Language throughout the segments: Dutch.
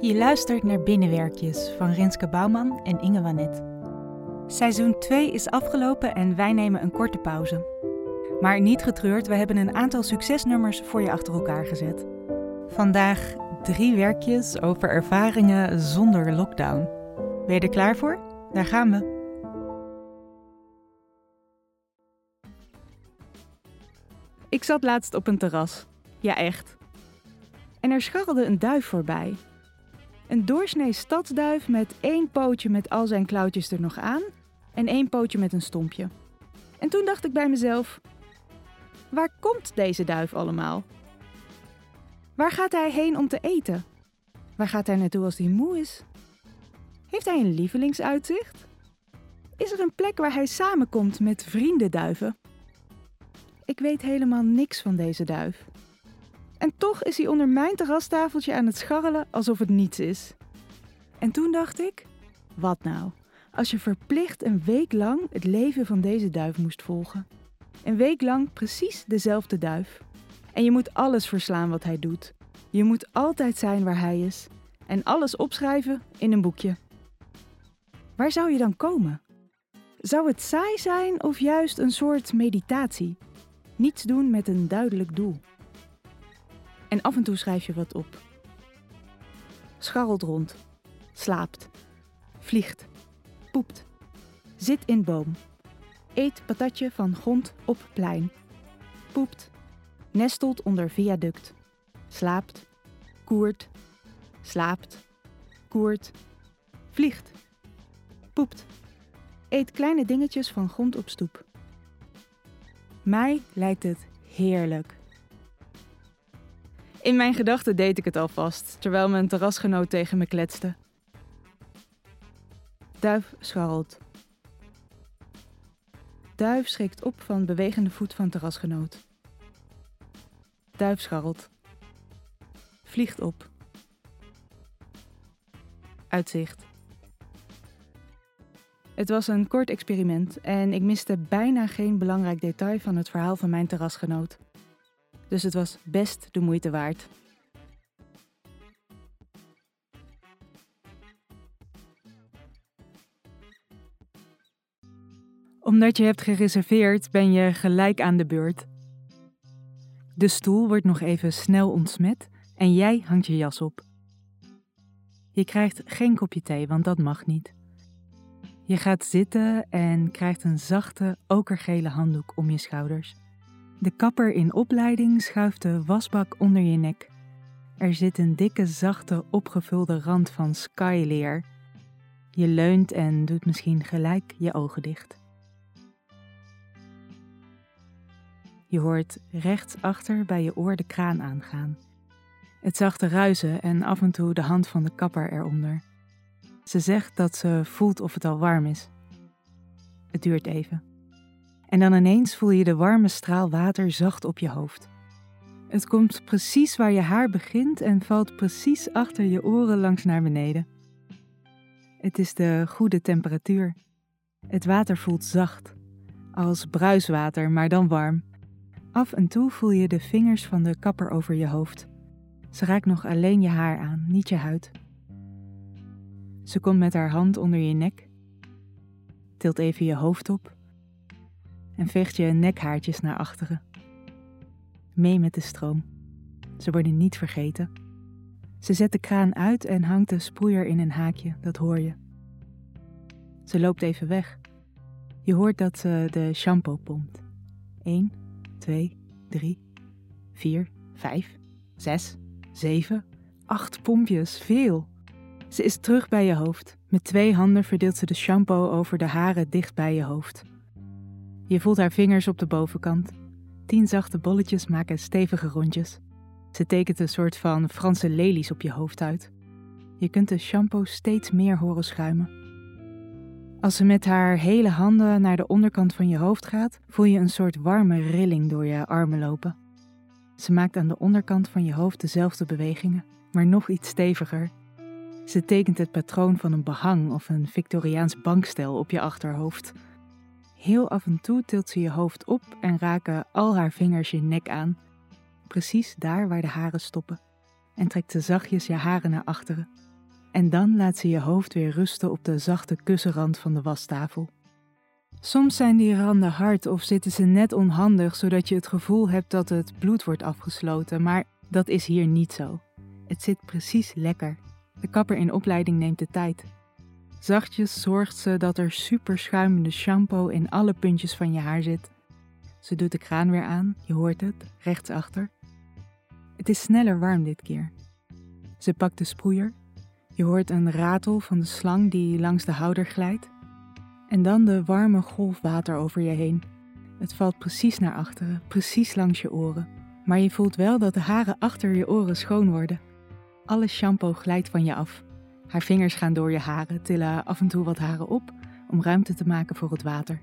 Je luistert naar Binnenwerkjes van Renske Bouwman en Inge Wanet. Seizoen 2 is afgelopen en wij nemen een korte pauze. Maar niet getreurd, we hebben een aantal succesnummers voor je achter elkaar gezet. Vandaag drie werkjes over ervaringen zonder lockdown. Ben je er klaar voor? Daar gaan we. Ik zat laatst op een terras. Ja, echt. En er scharrelde een duif voorbij. Een doorsnee stadsduif met één pootje met al zijn klauwtjes er nog aan en één pootje met een stompje. En toen dacht ik bij mezelf: waar komt deze duif allemaal? Waar gaat hij heen om te eten? Waar gaat hij naartoe als hij moe is? Heeft hij een lievelingsuitzicht? Is er een plek waar hij samenkomt met vriendenduiven? Ik weet helemaal niks van deze duif. En toch is hij onder mijn terrastafeltje aan het scharrelen alsof het niets is. En toen dacht ik: wat nou? Als je verplicht een week lang het leven van deze duif moest volgen. Een week lang precies dezelfde duif. En je moet alles verslaan wat hij doet. Je moet altijd zijn waar hij is. En alles opschrijven in een boekje. Waar zou je dan komen? Zou het saai zijn of juist een soort meditatie? Niets doen met een duidelijk doel. En af en toe schrijf je wat op. Scharrelt rond, slaapt, vliegt, poept, zit in boom, eet patatje van grond op plein, poept, nestelt onder viaduct, slaapt, koert, slaapt, koert, vliegt, poept, eet kleine dingetjes van grond op stoep. Mij lijkt het heerlijk. In mijn gedachten deed ik het alvast, terwijl mijn terrasgenoot tegen me kletste. Duif scharrelt. Duif schrikt op van bewegende voet van terrasgenoot. Duif scharrelt. Vliegt op. Uitzicht. Het was een kort experiment en ik miste bijna geen belangrijk detail van het verhaal van mijn terrasgenoot. Dus het was best de moeite waard. Omdat je hebt gereserveerd, ben je gelijk aan de beurt. De stoel wordt nog even snel ontsmet en jij hangt je jas op. Je krijgt geen kopje thee, want dat mag niet. Je gaat zitten en krijgt een zachte, okergele handdoek om je schouders. De kapper in opleiding schuift de wasbak onder je nek. Er zit een dikke, zachte, opgevulde rand van skyleer. Je leunt en doet misschien gelijk je ogen dicht. Je hoort rechtsachter bij je oor de kraan aangaan. Het zachte ruizen en af en toe de hand van de kapper eronder. Ze zegt dat ze voelt of het al warm is. Het duurt even. En dan ineens voel je de warme straal water zacht op je hoofd. Het komt precies waar je haar begint en valt precies achter je oren langs naar beneden. Het is de goede temperatuur. Het water voelt zacht, als bruiswater, maar dan warm. Af en toe voel je de vingers van de kapper over je hoofd. Ze raakt nog alleen je haar aan, niet je huid. Ze komt met haar hand onder je nek, tilt even je hoofd op en veegt je nekhaartjes naar achteren. Mee met de stroom. Ze worden niet vergeten. Ze zet de kraan uit en hangt de sproeier in een haakje, dat hoor je. Ze loopt even weg. Je hoort dat ze de shampoo pompt. 1, 2, 3, 4, 5, 6, 7, 8 pompjes, veel. Ze is terug bij je hoofd. Met twee handen verdeelt ze de shampoo over de haren dicht bij je hoofd. Je voelt haar vingers op de bovenkant. Tien zachte bolletjes maken stevige rondjes. Ze tekent een soort van Franse lelies op je hoofd uit. Je kunt de shampoo steeds meer horen schuimen. Als ze met haar hele handen naar de onderkant van je hoofd gaat, voel je een soort warme rilling door je armen lopen. Ze maakt aan de onderkant van je hoofd dezelfde bewegingen, maar nog iets steviger. Ze tekent het patroon van een behang of een Victoriaans bankstel op je achterhoofd. Heel af en toe tilt ze je hoofd op en raken al haar vingers je nek aan, precies daar waar de haren stoppen. en trekt ze zachtjes je haren naar achteren. En dan laat ze je hoofd weer rusten op de zachte kussenrand van de wastafel. Soms zijn die randen hard of zitten ze net onhandig, zodat je het gevoel hebt dat het bloed wordt afgesloten, maar dat is hier niet zo. Het zit precies lekker. De kapper in opleiding neemt de tijd. Zachtjes zorgt ze dat er super schuimende shampoo in alle puntjes van je haar zit. Ze doet de kraan weer aan, je hoort het, rechtsachter. Het is sneller warm dit keer. Ze pakt de sproeier. Je hoort een ratel van de slang die langs de houder glijdt. En dan de warme golf water over je heen. Het valt precies naar achteren, precies langs je oren. Maar je voelt wel dat de haren achter je oren schoon worden. Alle shampoo glijdt van je af. Haar vingers gaan door je haren, tillen af en toe wat haren op om ruimte te maken voor het water.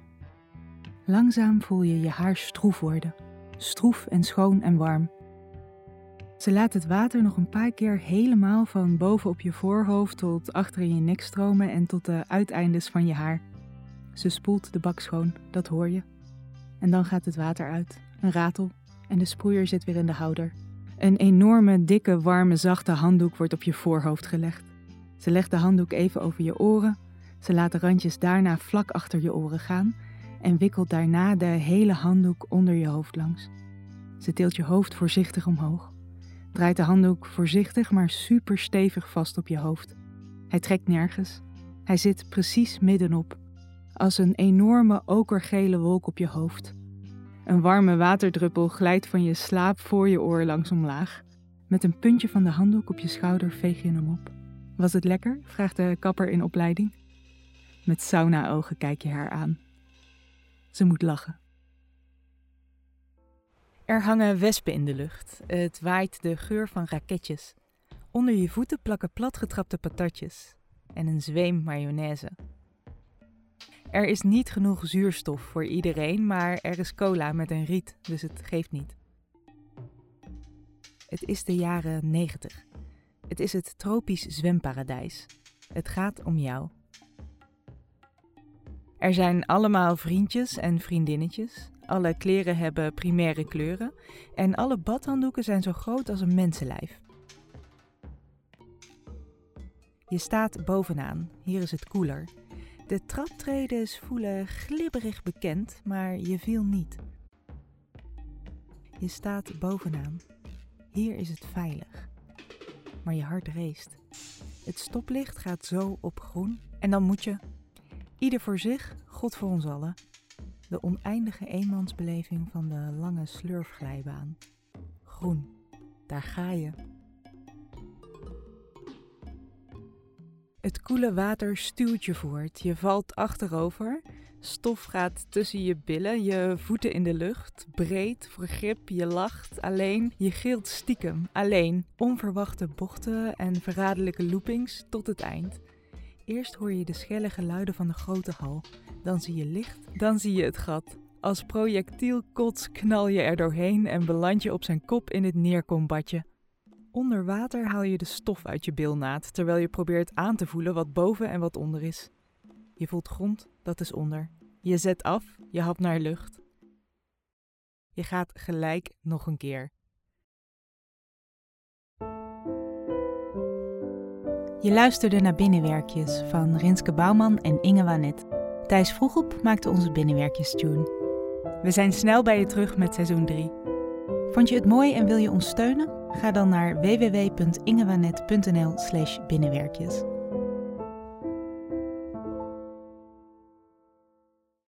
Langzaam voel je je haar stroef worden. Stroef en schoon en warm. Ze laat het water nog een paar keer helemaal van boven op je voorhoofd tot achter in je nek stromen en tot de uiteindes van je haar. Ze spoelt de bak schoon, dat hoor je. En dan gaat het water uit, een ratel, en de sproeier zit weer in de houder. Een enorme, dikke, warme, zachte handdoek wordt op je voorhoofd gelegd. Ze legt de handdoek even over je oren, ze laat de randjes daarna vlak achter je oren gaan en wikkelt daarna de hele handdoek onder je hoofd langs. Ze tilt je hoofd voorzichtig omhoog, draait de handdoek voorzichtig maar super stevig vast op je hoofd. Hij trekt nergens, hij zit precies middenop, als een enorme okergele wolk op je hoofd. Een warme waterdruppel glijdt van je slaap voor je oor langs omlaag. Met een puntje van de handdoek op je schouder veeg je hem op. Was het lekker? vraagt de kapper in opleiding. Met sauna-ogen kijk je haar aan. Ze moet lachen. Er hangen wespen in de lucht. Het waait de geur van raketjes. Onder je voeten plakken platgetrapte patatjes en een zweem mayonaise. Er is niet genoeg zuurstof voor iedereen, maar er is cola met een riet, dus het geeft niet. Het is de jaren 90. Het is het tropisch zwemparadijs. Het gaat om jou. Er zijn allemaal vriendjes en vriendinnetjes. Alle kleren hebben primaire kleuren. En alle badhanddoeken zijn zo groot als een mensenlijf. Je staat bovenaan. Hier is het koeler. De traptredes voelen glibberig bekend, maar je viel niet. Je staat bovenaan. Hier is het veilig. Maar je hart reest. Het stoplicht gaat zo op groen en dan moet je, ieder voor zich, God voor ons allen, de oneindige eenmansbeleving van de lange slurfglijbaan. Groen, daar ga je. Het koele water stuwt je voort. Je valt achterover. Stof gaat tussen je billen, je voeten in de lucht. Breed, voor grip, je lacht, alleen. Je gilt stiekem, alleen. Onverwachte bochten en verraderlijke loopings tot het eind. Eerst hoor je de schelle geluiden van de grote hal. Dan zie je licht, dan zie je het gat. Als projectiel kots knal je er doorheen en beland je op zijn kop in het neerkombadje. Onder water haal je de stof uit je bilnaad, terwijl je probeert aan te voelen wat boven en wat onder is. Je voelt grond, dat is onder. Je zet af, je hapt naar lucht. Je gaat gelijk nog een keer. Je luisterde naar Binnenwerkjes van Rinske Bouwman en Inge Wanet. Thijs Vroegop maakte onze Binnenwerkjes tune. We zijn snel bij je terug met seizoen 3. Vond je het mooi en wil je ons steunen? Ga dan naar www.ingewanet.nl/binnenwerkjes.